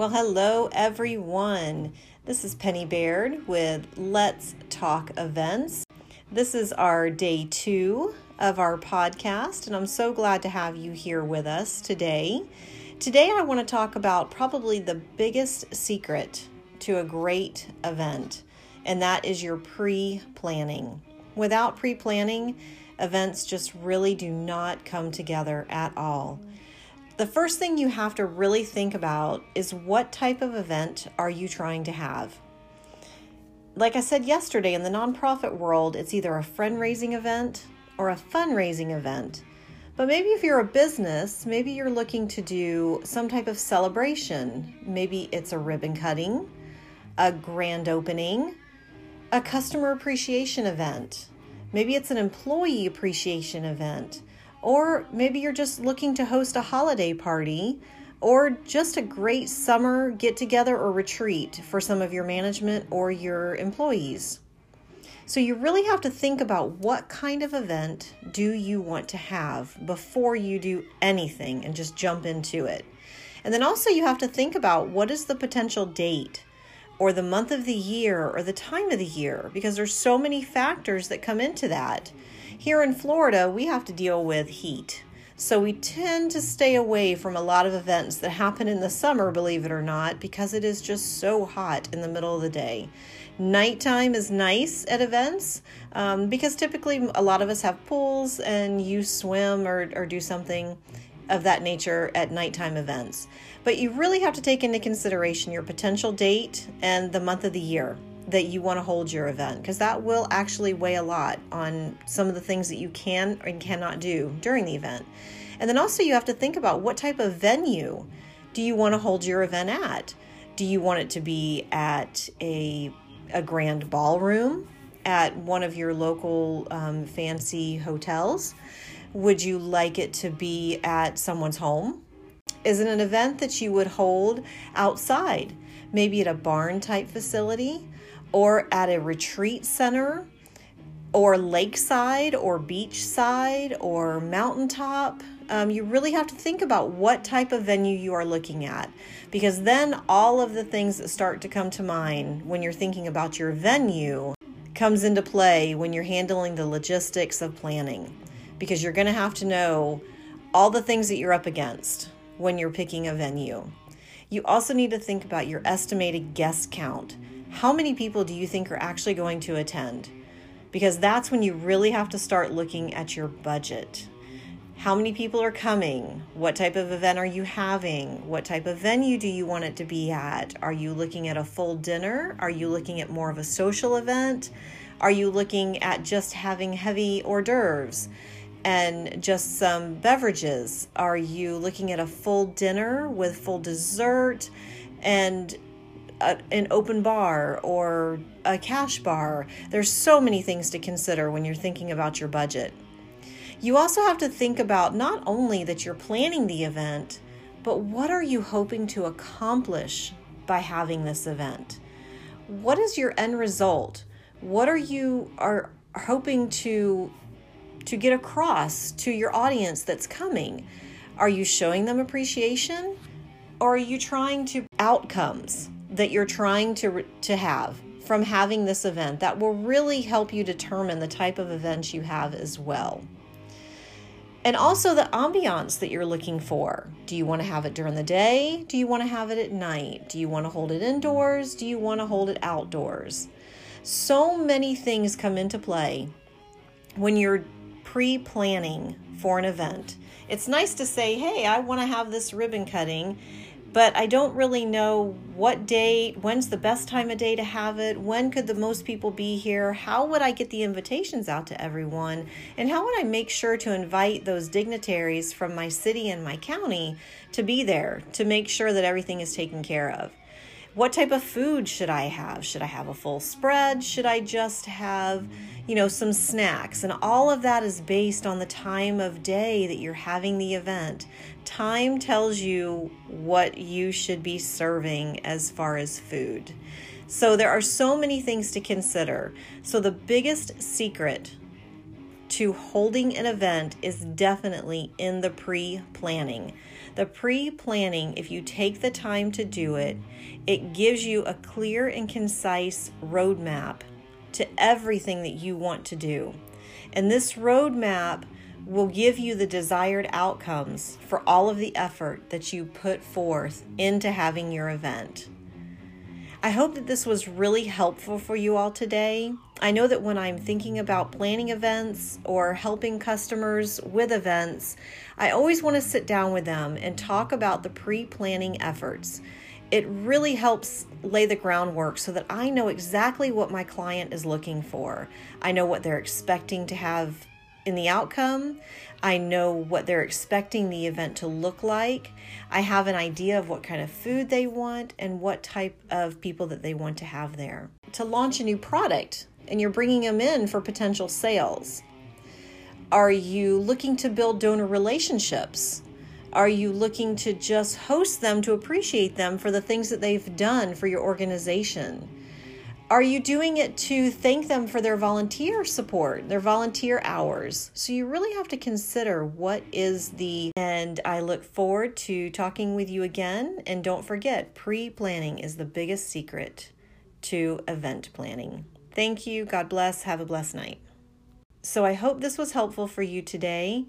Well, hello everyone. This is Penny Baird with Let's Talk Events. This is our day two of our podcast, and I'm so glad to have you here with us today. Today, I want to talk about probably the biggest secret to a great event, and that is your pre planning. Without pre planning, events just really do not come together at all. The first thing you have to really think about is what type of event are you trying to have? Like I said yesterday, in the nonprofit world, it's either a friend raising event or a fundraising event. But maybe if you're a business, maybe you're looking to do some type of celebration. Maybe it's a ribbon cutting, a grand opening, a customer appreciation event. Maybe it's an employee appreciation event. Or maybe you're just looking to host a holiday party or just a great summer get together or retreat for some of your management or your employees. So you really have to think about what kind of event do you want to have before you do anything and just jump into it. And then also you have to think about what is the potential date or the month of the year or the time of the year because there's so many factors that come into that. Here in Florida, we have to deal with heat. So we tend to stay away from a lot of events that happen in the summer, believe it or not, because it is just so hot in the middle of the day. Nighttime is nice at events um, because typically a lot of us have pools and you swim or, or do something of that nature at nighttime events. But you really have to take into consideration your potential date and the month of the year that you want to hold your event because that will actually weigh a lot on some of the things that you can and cannot do during the event. And then also, you have to think about what type of venue do you want to hold your event at? Do you want it to be at a, a grand ballroom, at one of your local um, fancy hotels? Would you like it to be at someone's home? Is it an event that you would hold outside, maybe at a barn type facility? or at a retreat center or lakeside or beachside or mountaintop. Um, you really have to think about what type of venue you are looking at because then all of the things that start to come to mind when you're thinking about your venue comes into play when you're handling the logistics of planning because you're going to have to know all the things that you're up against when you're picking a venue. You also need to think about your estimated guest count how many people do you think are actually going to attend? Because that's when you really have to start looking at your budget. How many people are coming? What type of event are you having? What type of venue do you want it to be at? Are you looking at a full dinner? Are you looking at more of a social event? Are you looking at just having heavy hors d'oeuvres and just some beverages? Are you looking at a full dinner with full dessert and a, an open bar or a cash bar. There's so many things to consider when you're thinking about your budget. You also have to think about not only that you're planning the event, but what are you hoping to accomplish by having this event? What is your end result? What are you are hoping to to get across to your audience that's coming? Are you showing them appreciation or are you trying to outcomes? that you're trying to to have from having this event that will really help you determine the type of events you have as well. And also the ambiance that you're looking for. Do you want to have it during the day? Do you want to have it at night? Do you want to hold it indoors? Do you want to hold it outdoors? So many things come into play when you're pre planning for an event. It's nice to say, hey, I want to have this ribbon cutting but I don't really know what day, when's the best time of day to have it, when could the most people be here, how would I get the invitations out to everyone, and how would I make sure to invite those dignitaries from my city and my county to be there to make sure that everything is taken care of. What type of food should I have? Should I have a full spread? Should I just have, you know, some snacks? And all of that is based on the time of day that you're having the event. Time tells you what you should be serving as far as food. So there are so many things to consider. So the biggest secret to holding an event is definitely in the pre planning. The pre planning, if you take the time to do it, it gives you a clear and concise roadmap to everything that you want to do. And this roadmap will give you the desired outcomes for all of the effort that you put forth into having your event. I hope that this was really helpful for you all today. I know that when I'm thinking about planning events or helping customers with events, I always want to sit down with them and talk about the pre planning efforts. It really helps lay the groundwork so that I know exactly what my client is looking for. I know what they're expecting to have in the outcome. I know what they're expecting the event to look like. I have an idea of what kind of food they want and what type of people that they want to have there. To launch a new product and you're bringing them in for potential sales. Are you looking to build donor relationships? Are you looking to just host them to appreciate them for the things that they've done for your organization? Are you doing it to thank them for their volunteer support, their volunteer hours? So you really have to consider what is the, and I look forward to talking with you again. And don't forget, pre planning is the biggest secret to event planning. Thank you. God bless. Have a blessed night. So I hope this was helpful for you today.